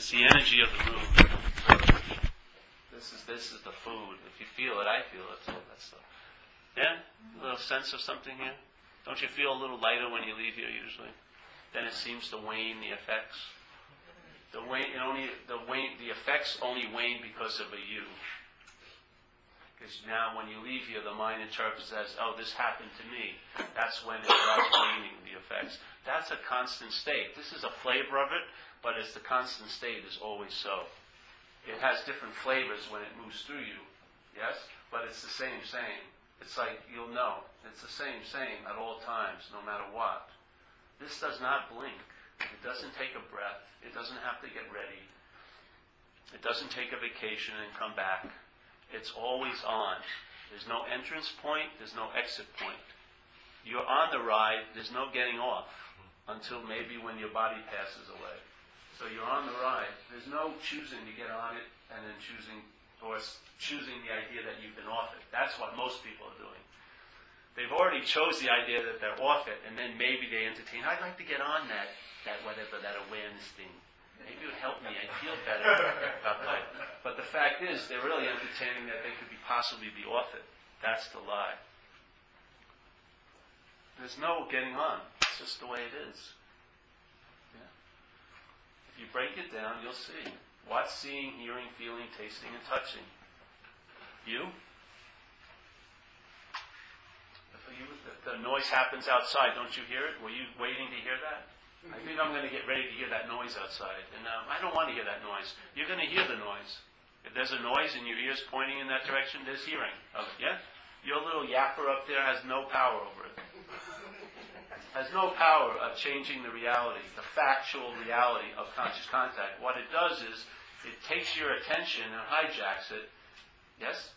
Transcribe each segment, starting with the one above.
It's the energy of the room. This is this is the food. If you feel it, I feel it. So that's the, yeah, a little sense of something here. Don't you feel a little lighter when you leave here usually? Then it seems to wane the effects. The wane, only the wane, the effects only wane because of a you. Because now when you leave here, the mind interprets as, oh, this happened to me. That's when it starts waning, the effects. That's a constant state. This is a flavor of it, but it's the constant state is always so. It has different flavors when it moves through you, yes? But it's the same same. It's like you'll know. It's the same same at all times, no matter what. This does not blink. It doesn't take a breath. It doesn't have to get ready. It doesn't take a vacation and come back. It's always on. There's no entrance point, there's no exit point. You're on the ride, there's no getting off until maybe when your body passes away. So you're on the ride. There's no choosing to get on it and then choosing or choosing the idea that you've been off it. That's what most people are doing. They've already chose the idea that they're off it, and then maybe they entertain. I'd like to get on that, that whatever, that awareness thing. Maybe it would help me. I'd feel better about that. But the fact is, they're really entertaining that they could be possibly be off it. That's the lie. There's no getting on. Just the way it is. Yeah. If you break it down, you'll see. What's seeing, hearing, feeling, tasting, and touching? You? If you the, the noise happens outside, don't you hear it? Were you waiting to hear that? I think I'm going to get ready to hear that noise outside. And um, I don't want to hear that noise. You're going to hear the noise. If there's a noise and your ear's pointing in that direction, there's hearing of it, yeah? Your little yapper up there has no power over it. Has no power of changing the reality, the factual reality of conscious contact. What it does is it takes your attention and hijacks it, yes?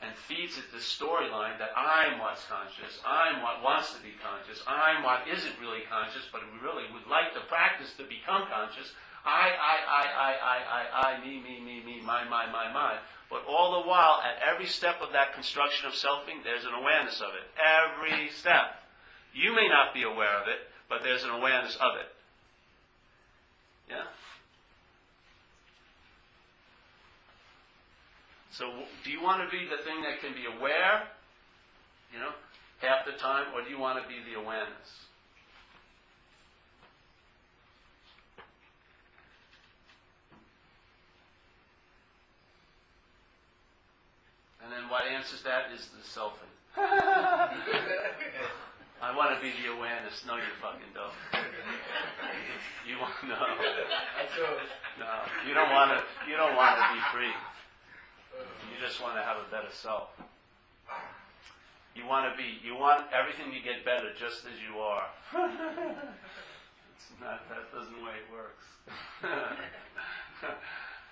and feeds it this storyline that I'm what's conscious, I'm what wants to be conscious, I'm what isn't really conscious, but we really would like to practice to become conscious. I, I, I, I, I, I, I, me, me, me, me, my, my, my, my. But all the while, at every step of that construction of selfing, there's an awareness of it. Every step. You may not be aware of it, but there's an awareness of it. Yeah? So, do you want to be the thing that can be aware, you know, half the time, or do you want to be the awareness? And then what answers that is the selfing. I want to be the awareness. No, you fucking don't. You want no. No, you don't want to. You don't want to be free. You just want to have a better self. You want to be, you want everything to get better just as you are. it's not, that doesn't the way it works.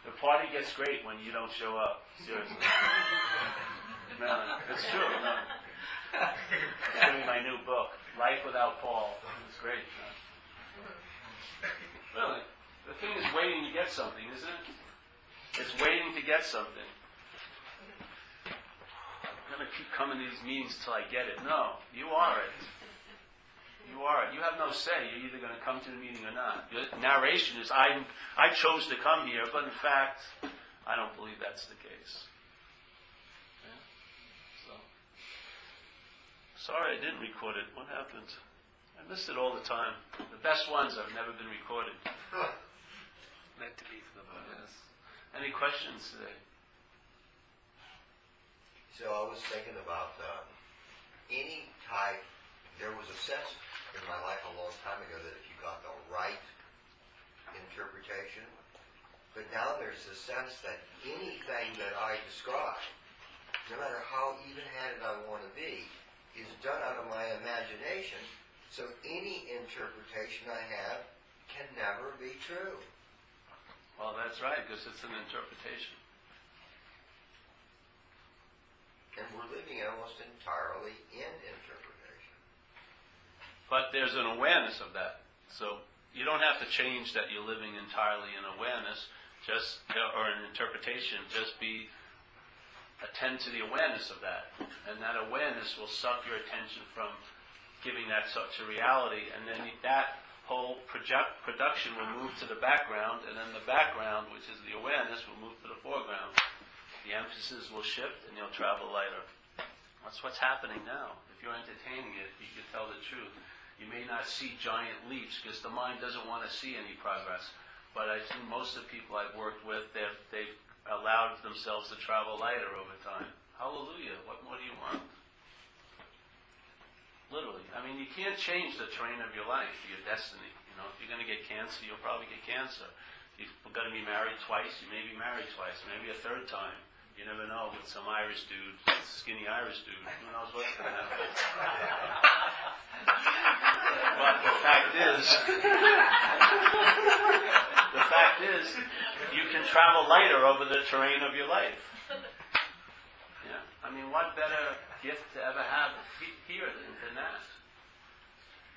the party gets great when you don't show up. Seriously. No, it's true. No. It's my new book, Life Without Paul. It's great. Really. The thing is waiting to get something, isn't it? It's waiting to get something I'm going to keep coming to these meetings till I get it. No, you are it. You are it. You have no say. You're either going to come to the meeting or not. Your narration is, I, I chose to come here, but in fact, I don't believe that's the case. Yeah? So, sorry I didn't record it. What happened? I missed it all the time. The best ones have never been recorded. Meant to be for the Yes. Any questions today? So I was thinking about uh, any type. There was a sense in my life a long time ago that if you got the right interpretation, but now there's a sense that anything that I describe, no matter how even-handed I want to be, is done out of my imagination. So any interpretation I have can never be true. Well, that's right, because it's an interpretation. and we're living almost entirely in interpretation. But there's an awareness of that. So you don't have to change that you're living entirely in awareness, just or an interpretation. Just be attend to the awareness of that, and that awareness will suck your attention from giving that such a reality, and then that whole project, production will move to the background, and then the background, which is the awareness, will move to the foreground. The emphasis will shift, and you'll travel lighter. That's what's happening now. If you're entertaining it, you can tell the truth. You may not see giant leaps because the mind doesn't want to see any progress. But I've seen most of the people I've worked with, they've, they've allowed themselves to travel lighter over time. Hallelujah. What more do you want? Literally. I mean, you can't change the train of your life, your destiny. You know, if you're going to get cancer, you'll probably get cancer. If you're going to be married twice, you may be married twice, maybe a third time. You never know with some Irish dude, skinny Irish dude. Who knows what's going to happen? but the fact is, the fact is, you can travel lighter over the terrain of your life. Yeah. I mean, what better gift to ever have here than, that?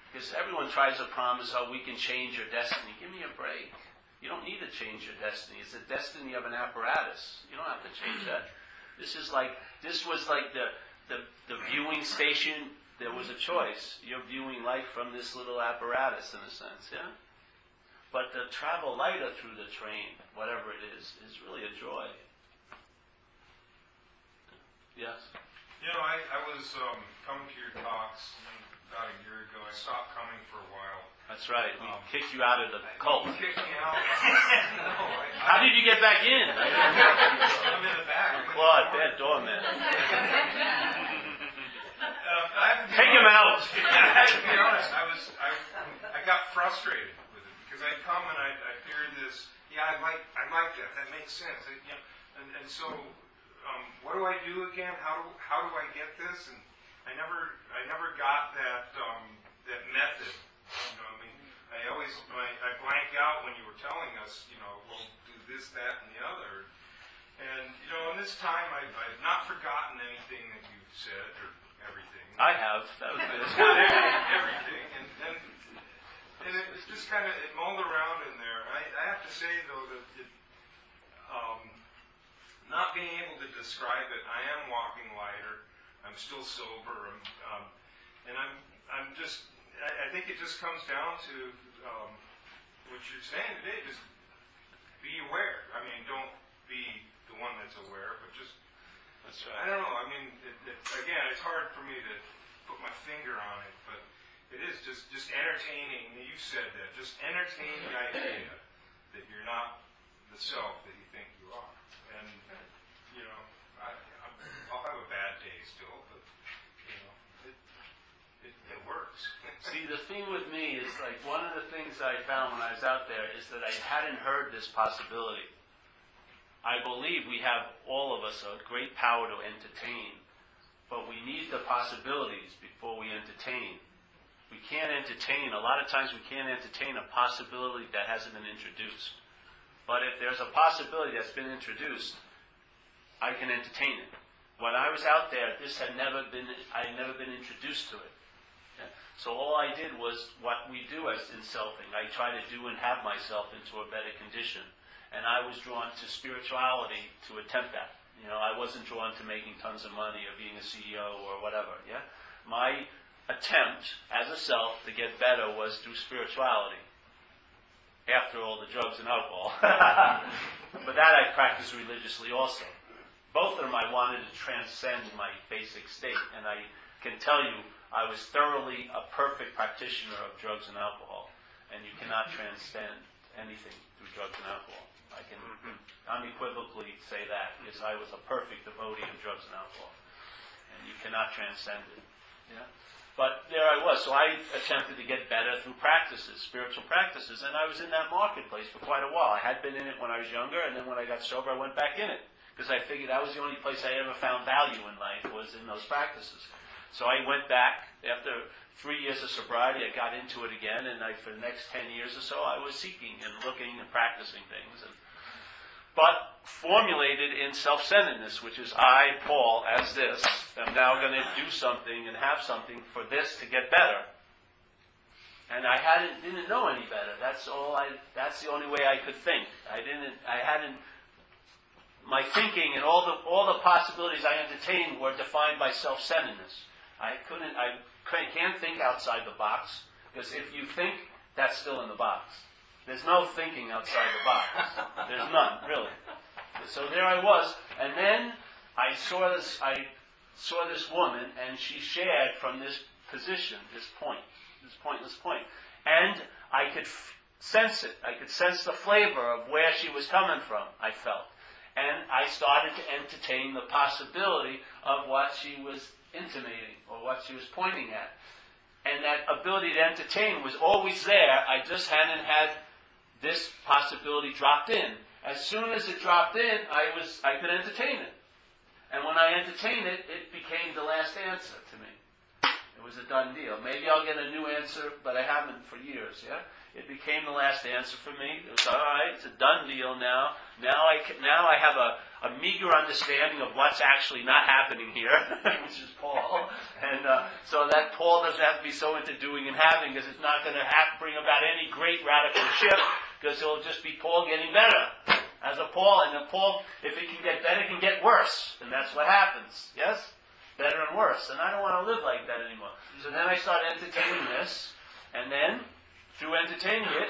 Because everyone tries to promise, oh, we can change your destiny. Give me a break. You don't need to change your destiny. It's the destiny of an apparatus. You don't have to change that. This is like this was like the the, the viewing station. There was a choice. You're viewing life from this little apparatus, in a sense, yeah. But to travel lighter through the train, whatever it is, is really a joy. Yes. You know, I, I was um, coming to your talks about a year ago. I stopped coming for a while. That's right. We Um, kicked you out of the cult. You kicked me out. no, I, How did you get back in? I'm in the back. Claude, bad doorman. I be Take him out. I have to be honest. I was I, I got frustrated with it because I'd come and I'd, I'd hear this. Yeah, I like I like that. That makes sense. I, you know, and, and so, um, what do I do again? How do how do I get this? And I never I never got that um, that method. You know, I mean, I always I, I blank out when you were telling us. You know, well, do this, that, and the other. And you know, in this time, I've, I've not forgotten anything that you've said or everything. I have. That was good. Everything, everything, and and, and it was just kind of it mulled around in there. I, I have to say though that it, um, not being able to describe it, I am walking. I'm still sober, and, um, and I'm I'm just. I, I think it just comes down to um, what you're saying today. Just be aware. I mean, don't be the one that's aware, but just That's right. I don't know. I mean, it, it, again, it's hard for me to put my finger on it, but it is just just entertaining. You said that. Just entertain the idea that you're not the self that you think you are. And you know, I, I'm, I'll have a bad day you know, it it, it works. See, the thing with me is like one of the things I found when I was out there is that I hadn't heard this possibility. I believe we have all of us a great power to entertain, but we need the possibilities before we entertain. We can't entertain, a lot of times we can't entertain a possibility that hasn't been introduced. But if there's a possibility that's been introduced, I can entertain it. When I was out there, this had never been, I had never been introduced to it. So all I did was what we do as in selfing. I try to do and have myself into a better condition. And I was drawn to spirituality to attempt that. You know, I wasn't drawn to making tons of money or being a CEO or whatever. Yeah. My attempt as a self to get better was through spirituality. After all the drugs and alcohol. but that I practiced religiously also. Both of them I wanted to transcend my basic state. And I can tell you, I was thoroughly a perfect practitioner of drugs and alcohol. And you cannot transcend anything through drugs and alcohol. I can mm-hmm. unequivocally say that because I was a perfect devotee of drugs and alcohol. And you cannot transcend it. Yeah? But there I was. So I attempted to get better through practices, spiritual practices. And I was in that marketplace for quite a while. I had been in it when I was younger, and then when I got sober, I went back in it. Because I figured that was the only place I ever found value in life was in those practices. So I went back after three years of sobriety. I got into it again, and I, for the next ten years or so, I was seeking and looking and practicing things. And, but formulated in self-centeredness, which is I, Paul, as this, am now going to do something and have something for this to get better. And I hadn't didn't know any better. That's all I. That's the only way I could think. I didn't. I hadn't. My thinking and all the all the possibilities I entertained were defined by self-centeredness. I couldn't. I can't think outside the box because if you think that's still in the box. There's no thinking outside the box. There's none, really. So there I was, and then I saw this. I saw this woman, and she shared from this position, this point, this pointless point. and I could f- sense it. I could sense the flavor of where she was coming from. I felt, and I started to entertain the possibility of what she was intimating or what she was pointing at. And that ability to entertain was always there. I just hadn't had this possibility dropped in. As soon as it dropped in, I was I could entertain it. And when I entertained it, it became the last answer to me. Was a done deal. Maybe I'll get a new answer, but I haven't for years, yeah? It became the last answer for me. It was all right. It's a done deal now. Now I can, now I have a, a meager understanding of what's actually not happening here, which is Paul. And uh, so that Paul doesn't have to be so into doing and having because it's not going to bring about any great radical shift because it'll just be Paul getting better as a Paul. And the Paul, if it can get better, it can get worse, and that's what happens. Yes, better and worse. And I don't want to live like that anymore. So then I start entertaining this, and then through entertaining it.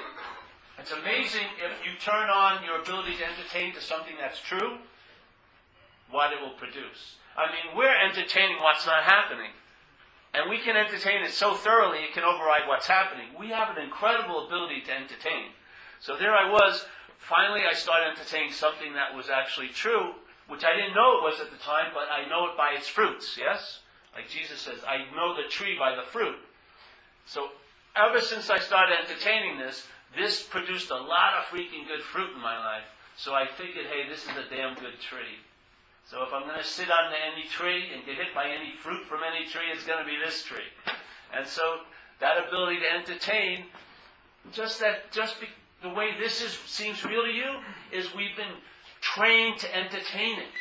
It's amazing if you turn on your ability to entertain to something that's true, what it will produce. I mean, we're entertaining what's not happening. And we can entertain it so thoroughly it can override what's happening. We have an incredible ability to entertain. So there I was. Finally, I started entertaining something that was actually true, which I didn't know it was at the time, but I know it by its fruits, yes? Like Jesus says, I know the tree by the fruit. So ever since I started entertaining this, this produced a lot of freaking good fruit in my life. So I figured, hey, this is a damn good tree. So if I'm going to sit under any tree and get hit by any fruit from any tree, it's going to be this tree. And so that ability to entertain, just that, just be, the way this is, seems real to you, is we've been trained to entertain it.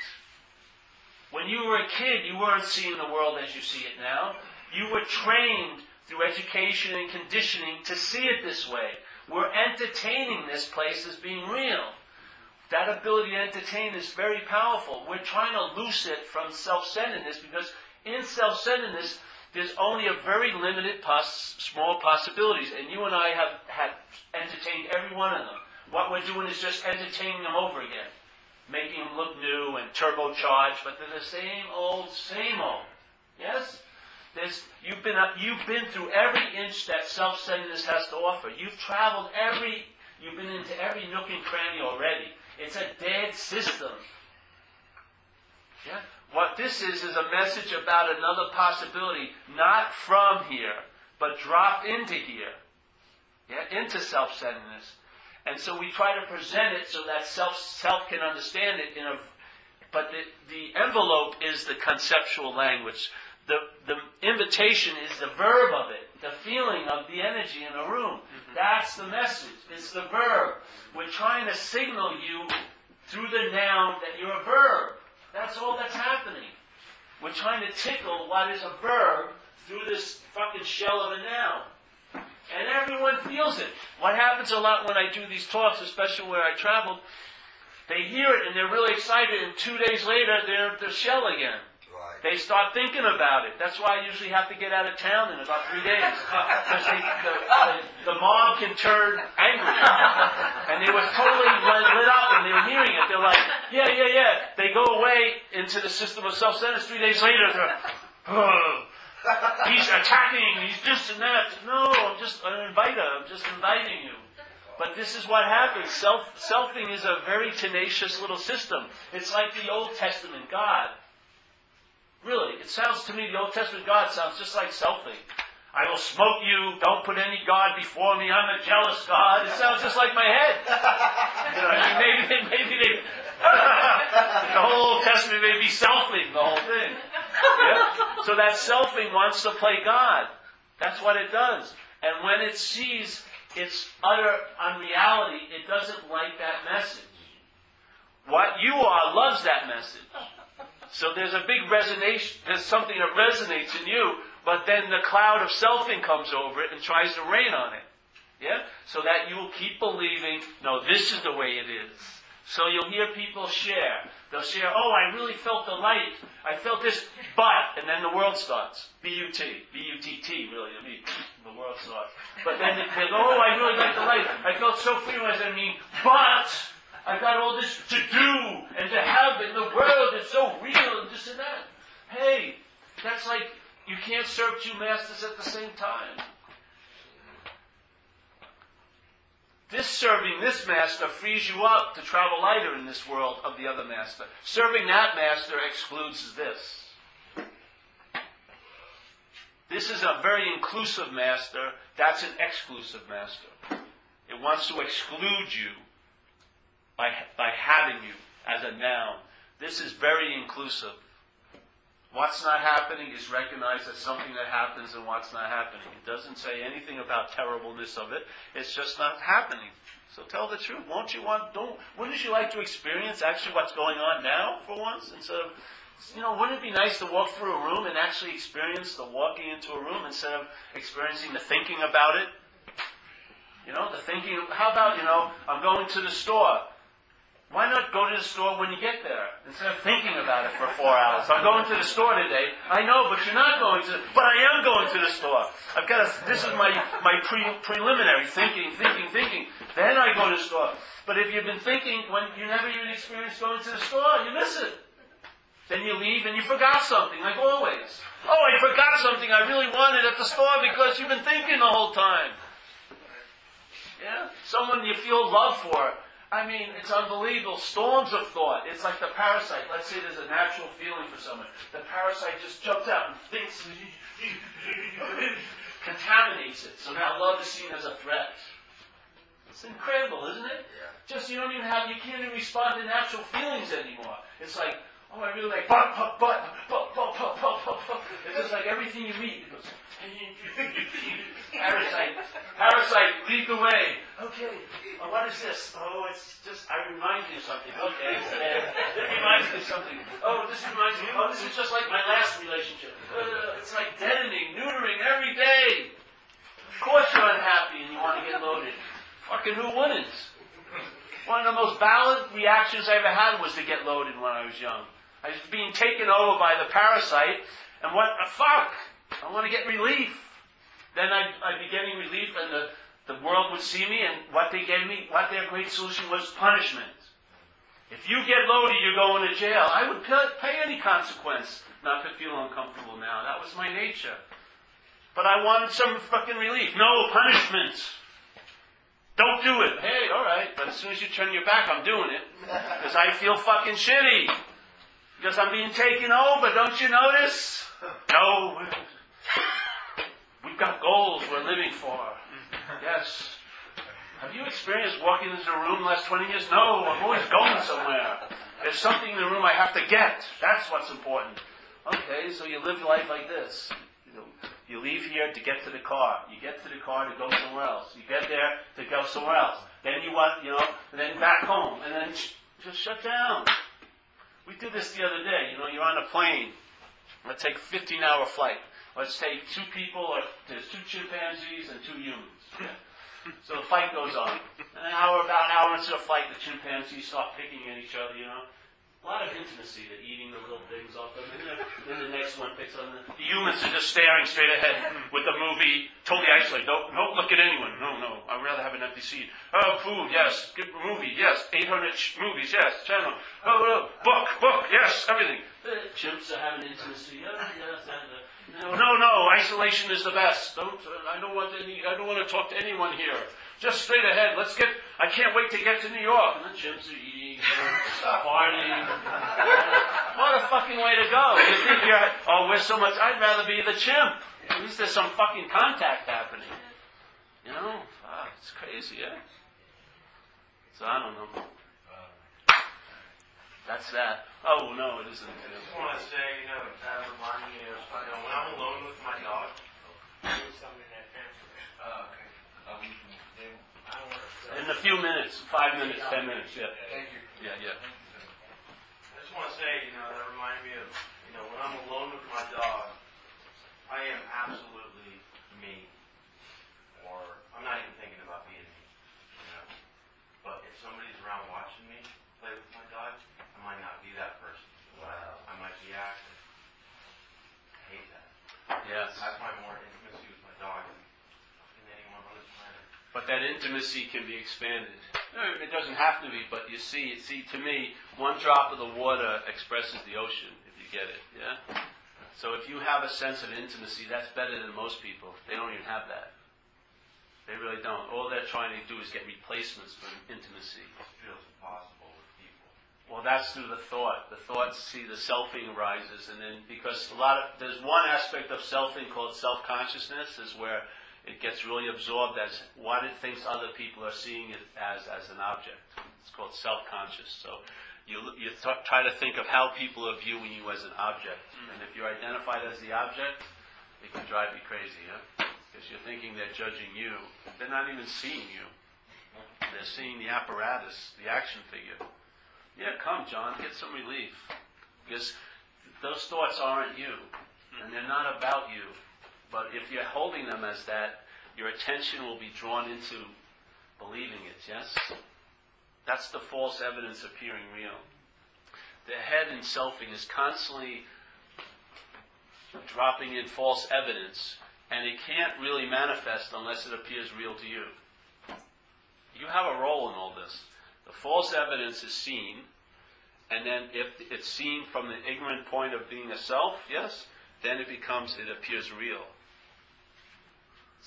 When you were a kid, you weren't seeing the world as you see it now. You were trained through education and conditioning to see it this way. We're entertaining this place as being real. That ability to entertain is very powerful. We're trying to loose it from self-centeredness because in self-centeredness, there's only a very limited pos- small possibilities, and you and I have had entertained every one of them. What we're doing is just entertaining them over again, making them look new and turbocharged, but they're the same old, same old. Yes? There's, you've been up, you've been through every inch that self-centeredness has to offer. You've traveled every, you've been into every nook and cranny already. It's a dead system. Yeah? What this is is a message about another possibility, not from here, but dropped into here. Yeah, into self-centeredness. And so we try to present it so that self self can understand it in a but the, the envelope is the conceptual language. The, the invitation is the verb of it, the feeling of the energy in a room. Mm-hmm. That's the message. It's the verb. We're trying to signal you through the noun that you're a verb. That's all that's happening. We're trying to tickle what is a verb through this fucking shell of a noun. And everyone feels it. What happens a lot when I do these talks, especially where I traveled, they hear it and they're really excited, and two days later they're the shell again. Right. They start thinking about it. That's why I usually have to get out of town in about three days. Because the, the, the mob can turn angry. And they were totally lit lit up and they were hearing it. They're like, yeah, yeah, yeah. They go away into the system of self-centeredness. Three days later, they're, oh, he's attacking, he's this and that. No, I'm just an inviter. I'm just inviting you. But this is what happens. Self, selfing is a very tenacious little system. It's like the Old Testament God. Really, it sounds to me, the Old Testament God sounds just like selfing. I will smoke you. Don't put any God before me. I'm a jealous God. It sounds just like my head. You know, I mean, maybe, maybe they, the whole Old Testament may be selfing, the whole thing. So that selfing wants to play God. That's what it does. And when it sees its utter unreality, it doesn't like that message. What you are loves that message. So there's a big resonation, there's something that resonates in you, but then the cloud of selfing comes over it and tries to rain on it. Yeah? So that you will keep believing, no, this is the way it is. So you'll hear people share. They'll share, oh, I really felt the light. I felt this, but, and then the world starts. B-U-T. B-U-T-T, really. I mean, the world starts. But then they go, oh, I really like the light. I felt so free when I said, I mean, but, I've got all this to do and to have in the world. It's so real and this and that. Hey, that's like, you can't serve two masters at the same time. This serving this master frees you up to travel lighter in this world of the other master. Serving that master excludes this. This is a very inclusive master. That's an exclusive master. It wants to exclude you by, by having you as a noun. This is very inclusive. What's not happening is recognized as something that happens and what's not happening. It doesn't say anything about terribleness of it. It's just not happening. So tell the truth. Won't you want, don't, wouldn't you like to experience actually what's going on now for once instead of, you know, wouldn't it be nice to walk through a room and actually experience the walking into a room instead of experiencing the thinking about it? You know, the thinking, how about, you know, I'm going to the store. Why not go to the store when you get there instead of thinking about it for four hours? I'm going to the store today. I know, but you're not going to. But I am going to the store. I've got. This is my my pre, preliminary thinking, thinking, thinking. Then I go to the store. But if you've been thinking when you never even experienced going to the store, you miss it. Then you leave and you forgot something, like always. Oh, I forgot something I really wanted at the store because you've been thinking the whole time. Yeah, someone you feel love for. I mean, it's unbelievable. Storms of thought. It's like the parasite. Let's say there's a natural feeling for someone. The parasite just jumps out and thinks, contaminates it. So now love is seen as a threat. It's incredible, isn't it? Yeah. Just you don't even have, you can't even respond to natural feelings anymore. It's like, oh, I really like, but, but, but, but, but, but, but, but, but. It's just like everything you eat. It goes, parasite, parasite, lead the way. Okay, oh, what is this? Oh, it's just, I remind you of something. Okay, it reminds me of something. Oh, this reminds me, oh, this is just like my last relationship. Uh, it's like deadening, neutering every day. Of course you're unhappy and you want to get loaded. Fucking who wouldn't? One of the most valid reactions I ever had was to get loaded when I was young. I was being taken over by the parasite, and what the fuck? I want to get relief. Then I'd, I'd be getting relief, and the, the world would see me, and what they gave me, what their great solution was punishment. If you get loaded, you're going to jail. I would pay- any consequence not to feel uncomfortable now. That was my nature. But I wanted some fucking relief. No punishment. Don't do it. Hey, all right. But as soon as you turn your back, I'm doing it because I feel fucking shitty. Because I'm being taken over. Don't you notice? No. We've got goals we're living for. Yes. Have you experienced walking into a room the last 20 years? No, I'm always going somewhere. There's something in the room I have to get. That's what's important. Okay, so you live life like this. You, leave here to get to the car. You get to the car to go somewhere else. You get there to go somewhere else. Then you want, you know, and then back home. And then sh- just shut down. We did this the other day. You know, you're on a plane. Let's take a 15 hour flight. Let's take two people, or there's two chimpanzees and two humans. So the fight goes on. And an hour, about an hour into the fight, the chimpanzees start picking at each other, you know. A lot of intimacy, they're eating the little things off them. And then, then the next one picks on the, the humans are just staring straight ahead with the movie, totally isolated. Don't, don't look at anyone. No, no. I'd rather have an empty seat. Oh, food, yes. Good movie, yes. 800 ch- movies, yes. Channel. Oh, oh, book, book, yes. Everything. The chimps are having intimacy. Oh, yes. And, uh, no, no, no. Isolation is the best. Don't. Uh, I don't want any. I don't want to talk to anyone here. Just straight ahead. Let's get. I can't wait to get to New York. And the chimps are eating, partying. what a fucking way to go! You think you're? Oh, we're so much. I'd rather be the chimp. At least there's some fucking contact happening. You know, fuck, it's crazy, yeah. So I don't know. That's that. Oh no, it isn't. I just want to say, you know, that reminded me of, you know, when I'm alone with my dog, something that transfers. Oh, okay. Um, then, I don't want to In a few minutes, five minutes, ten minutes, yeah, thank you. Yeah, yeah. I just want to say, you know, that reminded me of, you know, when I'm alone with my dog, I am absolutely me. Or I'm not even thinking about being me. You know? But if somebody's around watching me play with my dog, I might not be that person. Wow. I might be active. I hate that. Yes. That's my more intimacy with my dog. But that intimacy can be expanded. It doesn't have to be, but you see, see, to me, one drop of the water expresses the ocean, if you get it, yeah? So if you have a sense of intimacy, that's better than most people. They don't even have that. They really don't. All they're trying to do is get replacements for intimacy. It feels impossible with people. Well, that's through the thought. The thought, see, the selfing arises, and then because a lot of there's one aspect of selfing called self-consciousness, is where it gets really absorbed as what it thinks other people are seeing it as as an object. It's called self-conscious. So you you th- try to think of how people are viewing you as an object, mm. and if you're identified as the object, it can drive you crazy, yeah? Because you're thinking they're judging you. They're not even seeing you. They're seeing the apparatus, the action figure. Yeah, come, John, get some relief. Because those thoughts aren't you, and they're not about you. But if you're holding them as that, your attention will be drawn into believing it, yes? That's the false evidence appearing real. The head in selfing is constantly dropping in false evidence, and it can't really manifest unless it appears real to you. You have a role in all this. The false evidence is seen, and then if it's seen from the ignorant point of being a self, yes, then it becomes, it appears real.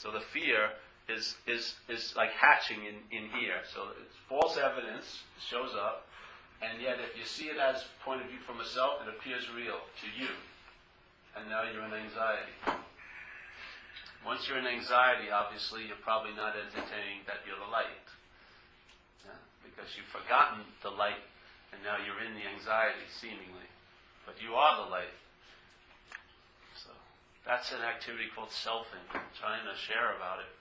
So the fear is, is, is like hatching in, in here. So false evidence shows up, and yet if you see it as point of view from a self, it appears real to you. And now you're in anxiety. Once you're in anxiety, obviously, you're probably not entertaining that you're the light. Yeah? Because you've forgotten the light, and now you're in the anxiety, seemingly. But you are the light. That's an activity called selfing, trying to share about it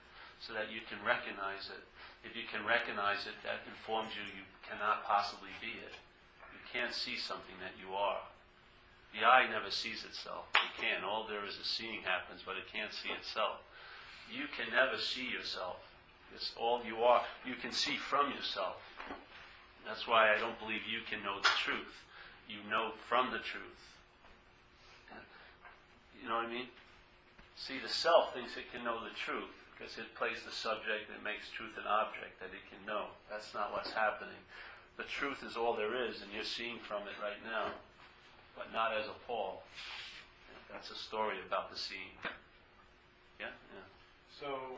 so that you can recognize it. If you can recognize it, that informs you you cannot possibly be it. You can't see something that you are. The eye never sees itself. It can. All there is is seeing happens, but it can't see itself. You can never see yourself. It's all you are. You can see from yourself. That's why I don't believe you can know the truth. You know from the truth. You know what I mean? See, the self thinks it can know the truth because it plays the subject and it makes truth an object that it can know. That's not what's happening. The truth is all there is, and you're seeing from it right now but not as a Paul. That's a story about the scene. Yeah? Yeah. So,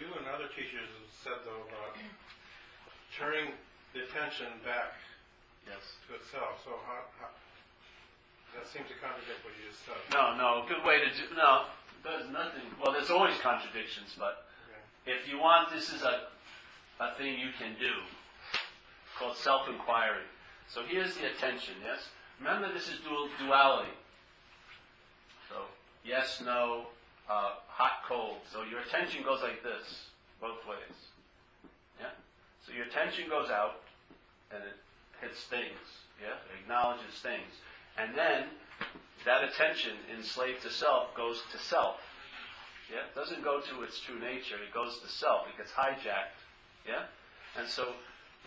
you and other teachers have said though about turning the attention back Yes. to itself. So how, how that seems to contradict what you just said. No, no, good way to do no. There's nothing well there's always contradictions, but Okay. if you want this is a a thing you can do called self inquiry. So here's the attention, yes? Remember this is dual duality. So yes, no, uh, hot, cold. So your attention goes like this, both ways. Yeah? So your attention goes out and it hits things. Yeah? It acknowledges things. And then that attention enslaved to self goes to self. Yeah? It doesn't go to its true nature, it goes to self. It gets hijacked. Yeah? And so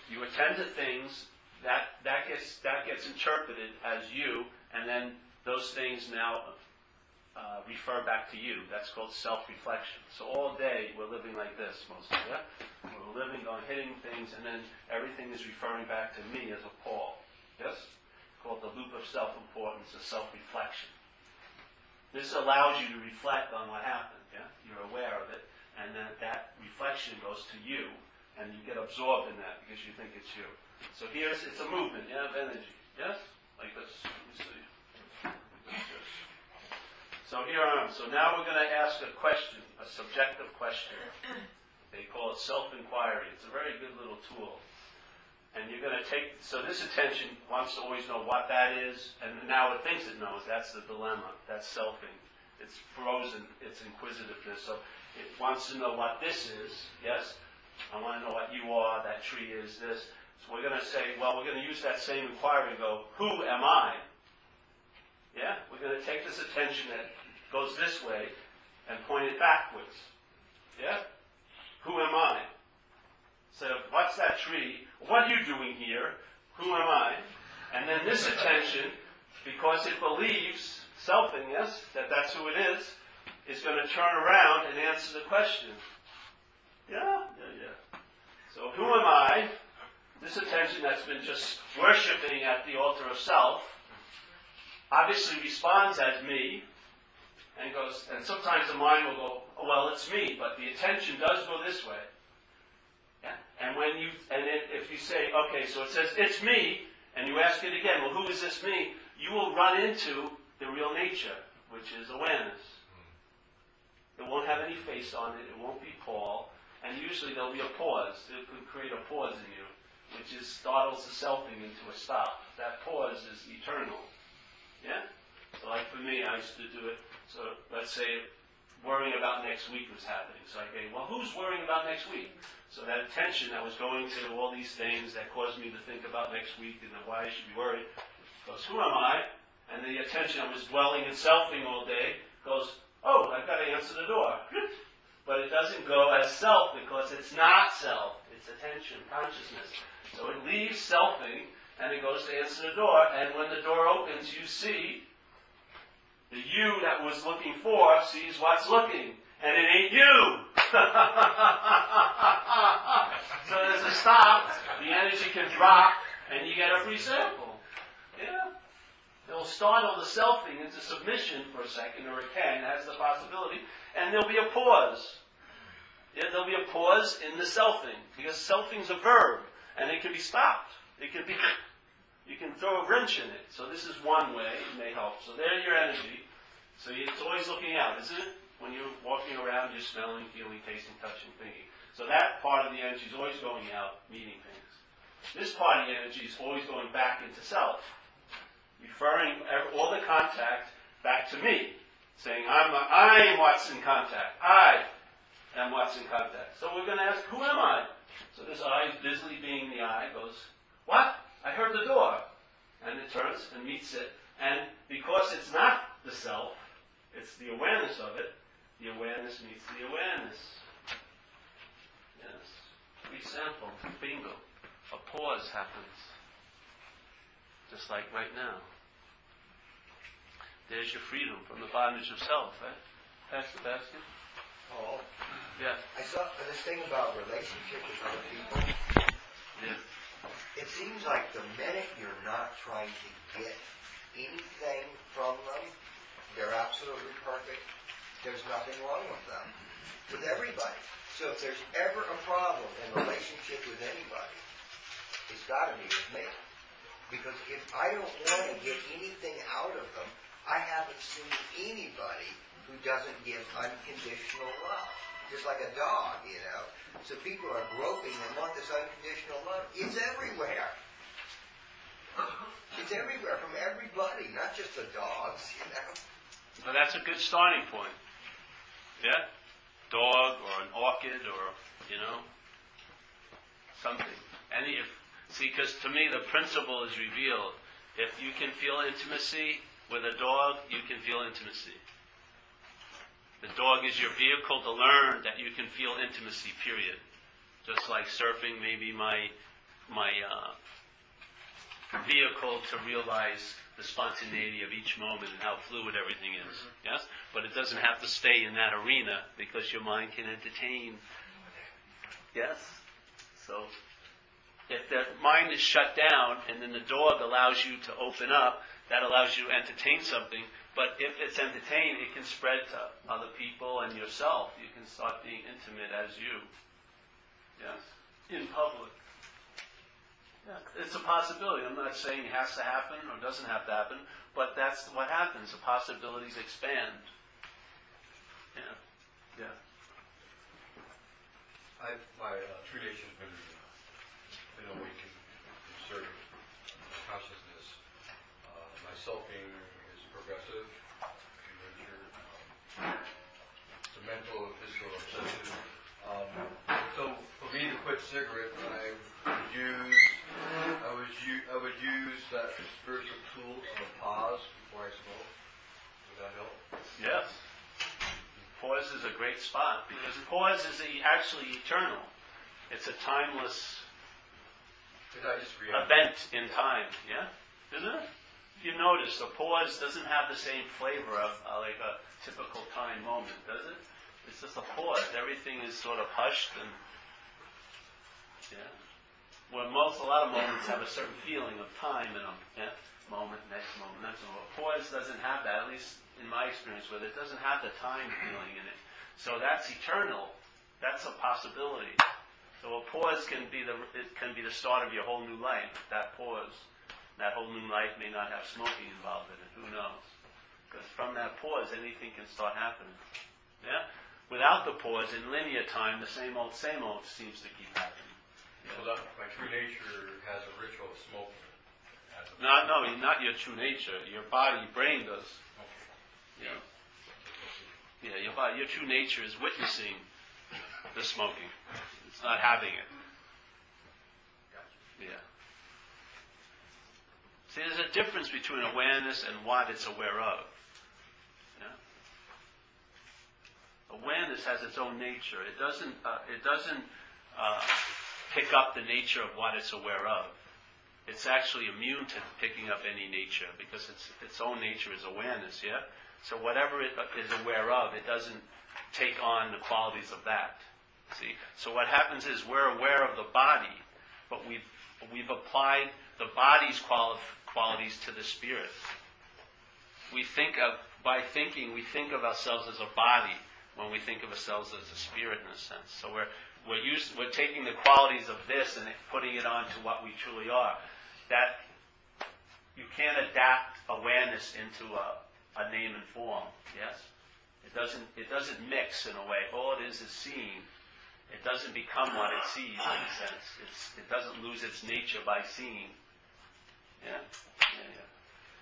you attend to things, that, that gets that gets interpreted as you, and then those things now uh, refer back to you. That's called self-reflection. So all day we're living like this, mostly. Yeah, we're living on hitting things, and then everything is referring back to me as a Paul. Yes, called the loop of self-importance, or self-reflection. This allows you to reflect on what happened. Yeah, you're aware of it, and then that reflection goes to you, and you get absorbed in that because you think it's you. So here's it's a movement, yeah, of energy. Yes, like this. So here I am. So now we're going to ask a question, a subjective question. They call it self-inquiry. It's a very good little tool. And you're going to take, so this attention wants to always know what that is, and now it thinks it knows. That's the dilemma. That's selfing. It's frozen, it's inquisitiveness. So it wants to know what this is, yes? I want to know what you are, that tree is this. So we're going to say, well, we're going to use that same inquiry and go, who am I? Yeah? We're going to take this attention that goes this way and point it backwards. Yeah? Who am I? So, what's that tree? What are you doing here? Who am I? And then this attention, because it believes selfing, yes, that that's who it is, is going to turn around and answer the question. Yeah, yeah, yeah. So who am I? This attention that's been just worshiping at the altar of self obviously responds as me and goes, and sometimes the mind will go, oh, well, it's me, but the attention does go this way. And when you, and if you say, okay, so it says it's me, and you ask it again, well, who is this me? You will run into the real nature, which is awareness. It won't have any face on it. It won't be Paul. And usually there'll be a pause. It could create a pause in you, which is startles the selfing into a stop. That pause is eternal. Yeah? So like for me, I used to do it. So let's say worrying about next week was happening. So I go, well, who's worrying about next week? So that attention that was going to all these things that caused me to think about next week and why I should be worried goes, who am I? And the attention I was dwelling in selfing all day goes, oh, I've got to answer the door. But it doesn't go as self because it's not self. It's attention, consciousness. So it leaves selfing and it goes to answer the door. And when the door opens, you see the you that was looking for sees what's looking. And it ain't you. stop. The energy can drop and you get a free sample. Yeah. It'll startle the selfing into submission for a second, or it can, has the possibility, and there'll be a pause. Yeah, there'll be a pause in the selfing, because selfing's a verb, and it can be stopped. It can be, you can throw a wrench in it. So this is one way, it may help. So there's your energy. So it's always looking out, isn't it? When you're walking around, you're smelling, feeling, tasting, touching, thinking. So that part of the energy is always going out, meeting things. This part of the energy is always going back into self referring all the contact back to me, saying, I'm, I'm what's in contact. I am what's in contact. So we're going to ask, who am I? So this I, busily being the I, goes, what? I heard the door. And it turns and meets it. And because it's not the self, it's the awareness of it, the awareness meets the awareness. Example, bingo. A pause happens just like right now. There's your freedom from the bondage of self, right? Pastor Baskin? Paul, Yeah. I saw uh, this thing about relationship with other people. Yeah. It seems like the minute you're not trying to get anything from them, they're absolutely perfect. There's nothing wrong with them. With everybody. So if there's ever a problem in relationship with anybody, it's got to be with me. Because if I don't want to get anything out of them, I haven't seen anybody who doesn't give unconditional love. Just like a dog, you know. So people are groping and want this unconditional love. It's everywhere. It's everywhere from everybody, not just the dogs, you know. So that's a good starting point. Yeah? Dog or an orchid or, you know, something. Any, if, see, because to me the principle is revealed. If you can feel intimacy with a dog, you can feel intimacy. The dog is your vehicle to learn that you can feel intimacy, period. Just like surfing maybe my, my uh, vehicle to realize the spontaneity of each moment and how fluid everything is. Yes? But it doesn't have to stay in that arena because your mind can entertain. Yes? So, if the mind is shut down and then the dog allows you to open up, that allows you to entertain something. But if it's entertained, it can spread to other people and yourself. You can start being intimate as you. Yes? In public. It's a possibility. I'm not saying it has to happen or doesn't have to happen, but that's what happens. The possibilities expand. Yeah. Yeah. I've, my uh, days has been, uh, been consciousness. Uh, my selfing is progressive in nature. Um, it's a mental and physical obsession. Um, so for me to quit cigarette, I use, I would use, I would use that spiritual tool of a pause before I smoke. Would that help? Yes. Pause is a great spot because pause is a, actually eternal. It's a timeless Because I just react. event in time. Yeah? Isn't it? if you notice, a pause doesn't have the same flavor of uh, like a typical time moment, does it? It's just a pause. Everything is sort of hushed and yeah. Where most, a lot of moments have a certain feeling of time in them. Yeah. Moment, next moment, next moment. A pause doesn't have that, at least in my experience with it. It doesn't have the time feeling in it. So that's eternal. That's a possibility. So a pause can be the it can be the start of your whole new life. That pause, that whole new life may not have smoking involved in it. Who knows? Because from that pause, anything can start happening. Yeah. Without the pause, in linear time, the same old, same old seems to keep happening. So that, my true nature has a ritual of smoking. as a- Not, no, not your true nature. Your body, brain does. Yeah. Yeah, your body, your true nature is witnessing the smoking. It's not having it. Yeah. See, there's a difference between awareness and what it's aware of. Yeah. Awareness has its own nature. It doesn't. Uh, it doesn't uh, pick up the nature of what it's aware of. It's actually immune to picking up any nature because its its own nature is awareness. Yeah. So whatever it is aware of, it doesn't take on the qualities of that. See? So what happens is we're aware of the body, but we've, we've applied the body's quali- qualities to the spirit. We think of, by thinking, we think of ourselves as a body when we think of ourselves as a spirit in a sense. So we're, we're, we're taking the qualities of this and putting it onto what we truly are. That, you can't adapt awareness into a, a name and form, yes? It doesn't, it doesn't mix in a way. All it is is seeing. It doesn't become what it sees in a sense. It's, it doesn't lose its nature by seeing. Yeah? Yeah, yeah.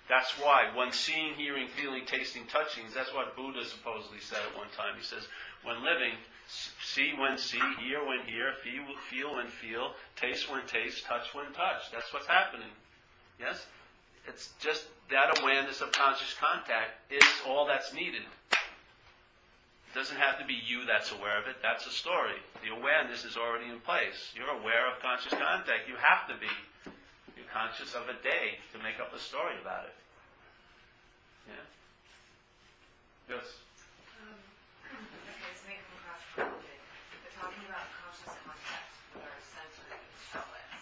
That's why when seeing, hearing, feeling, tasting, touching, that's what Buddha supposedly said at one time. He says, when living, see when see, hear when hear, feel, feel when feel, taste when taste, touch when touch. That's what's happening. Yes? It's just that awareness of conscious contact is all that's needed. It doesn't have to be you that's aware of it. That's a story. The awareness is already in place. You're aware of conscious contact. You have to be. You're conscious of a day to make up a story about it. Yeah? Yes? Um, okay, so maybe we'll cross complicated, but talking about conscious contact with our sensory outlets.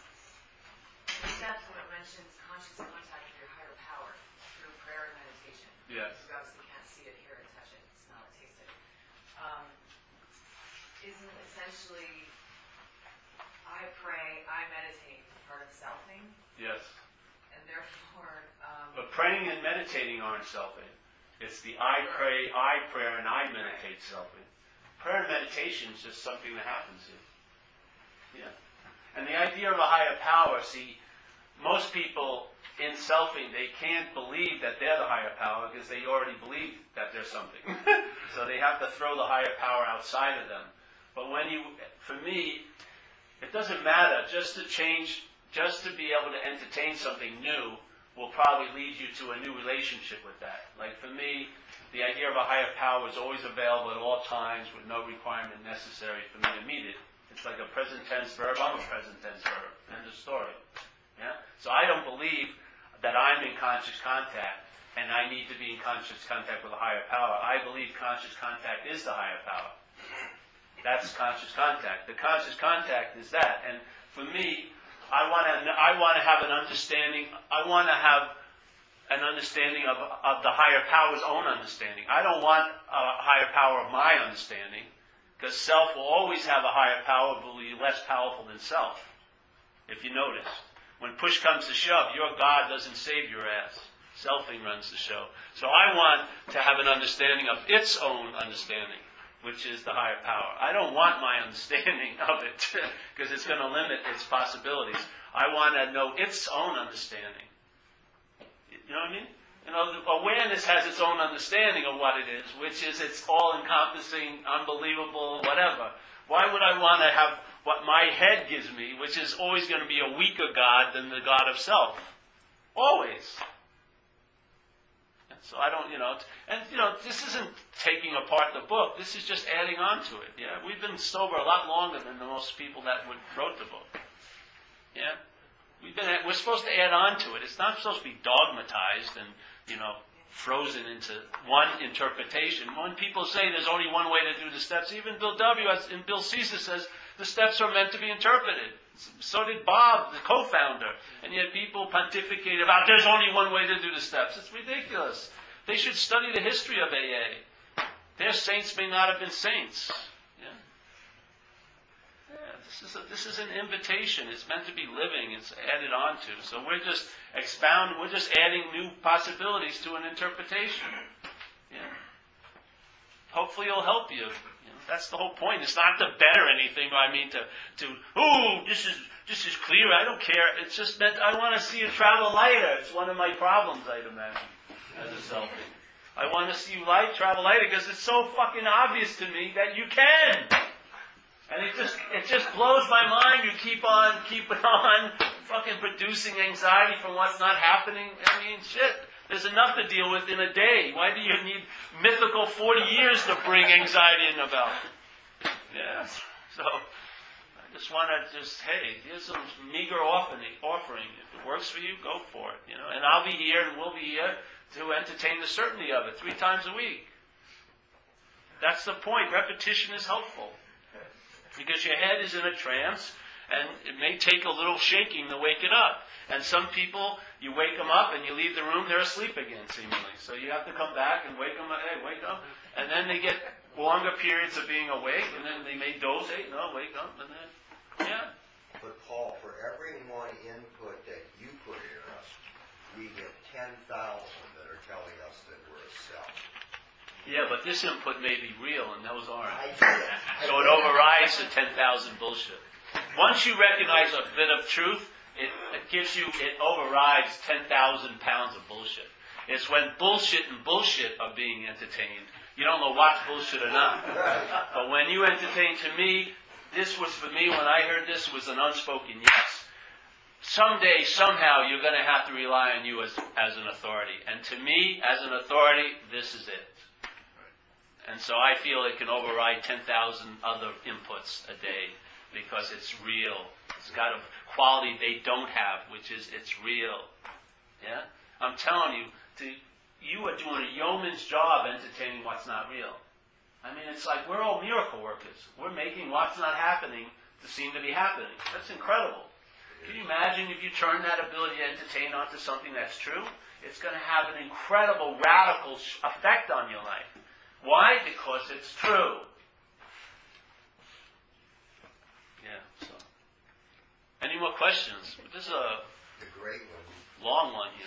The steps when it mentions conscious contact with your higher power through prayer and meditation. Yes. You obviously can't see it, hear it, touch it, smell it, taste it. Um, isn't essentially, I pray, I meditate, part of selfing, Yes. and therefore, um, But praying and meditating aren't selfing. It's the I pray, I prayer, and I meditate selfing. Prayer and meditation is just something that happens here. Yeah. And the idea of a higher power, see, most people in selfing, they can't believe that they're the higher power because they already believe that they're something. so they have to throw the higher power outside of them. But when you, for me, it doesn't matter. Just to change, just to be able to entertain something new will probably lead you to a new relationship with that. Like for me, the idea of a higher power is always available at all times with no requirement necessary for me to meet it. It's like a present tense verb. I'm a present tense verb. End of story. Yeah? So I don't believe that I'm in conscious contact and I need to be in conscious contact with a higher power. I believe conscious contact is the higher power. That's conscious contact. The conscious contact is that. And for me, I want to I want to have an understanding. I want to have an understanding of, of the higher power's own understanding. I don't want a higher power of my understanding because self will always have a higher power, but will be less powerful than self. If you notice, when push comes to shove, your God doesn't save your ass. Selfing runs the show. So I want to have an understanding of its own understanding which is the higher power. I don't want my understanding of it because it's going to limit its possibilities. I want to know its own understanding. You know what I mean? You know, awareness has its own understanding of what it is, which is it's all encompassing, unbelievable, whatever. Why would I want to have what my head gives me, which is always going to be a weaker God than the God of self? Always. So I don't, you know, and you know, this isn't taking apart the book. This is just adding on to it. Yeah, we've been sober a lot longer than the most people that would wrote the book. Yeah, We've been, we're supposed to add on to it. It's not supposed to be dogmatized and, you know, frozen into one interpretation. When people say there's only one way to do the steps, even Bill W. and Bill Caesar says the steps are meant to be interpreted. So did Bob, the co-founder. And yet people pontificate about there's only one way to do the steps. It's ridiculous. They should study the history of AA. Their saints may not have been saints. Yeah. This is a, this is an invitation. It's meant to be living. It's added on to. So we're just expounding. We're just adding new possibilities to an interpretation. Yeah. Hopefully, it'll help you. you know, that's the whole point. It's not to better anything. I mean, to to oh, this is this is clear. I don't care. It's just that I want to see you travel lighter. It's one of my problems, I'd imagine, as a selfie. I want to see you light travel lighter because it's so fucking obvious to me that you can. And it just it just blows my mind. You keep on keeping on, fucking producing anxiety from what's not happening. I mean, shit. There's enough to deal with in a day. Why do you need mythical 40 years to bring anxiety in about? Yeah. So I just want to just hey, here's some meager offering. Offering. If it works for you, go for it. You know, and I'll be here and we'll be here to entertain the certainty of it three times a week. That's the point. Repetition is helpful because your head is in a trance and it may take a little shaking to wake it up. And some people, you wake them up and you leave the room, they're asleep again, seemingly. So you have to come back and wake them up. Hey, wake up. And then they get longer periods of being awake, and then they may doze. Hey, no, wake up. And then, yeah. But Paul, for every one input that you put in us, we get ten thousand that are telling us that we're a self. Yeah, but this input may be real, and those aren't. I get it. I So it overrides the 10,000 bullshit. Once you recognize a bit of truth, it, it gives you, it overrides 10,000 pounds of bullshit. It's when bullshit and bullshit are being entertained. You don't know what's bullshit or not. But when you entertain to me, this was for me, when I heard this, was an unspoken yes. Someday, somehow, you're going to have to rely on you as, as an authority. And to me, as an authority, this is it. And so I feel it can override 10,000 other inputs a day because it's real. It's got a quality they don't have, which is it's real. Yeah? I'm telling you, to, you are doing a yeoman's job entertaining what's not real. I mean, it's like we're all miracle workers. We're making what's not happening to seem to be happening. That's incredible. Can you imagine if you turn that ability to entertain onto something that's true? It's going to have an incredible, radical effect on your life. Why? Because it's true. Yeah. So, any more questions? This is a The great one. long one here.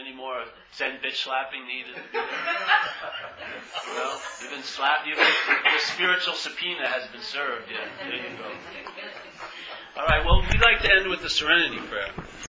Any more Zen bitch slapping needed? well, you've been slapped. You've been, the spiritual subpoena has been served. Yeah. There you go. All right. Well, we'd like to end with the Serenity Prayer.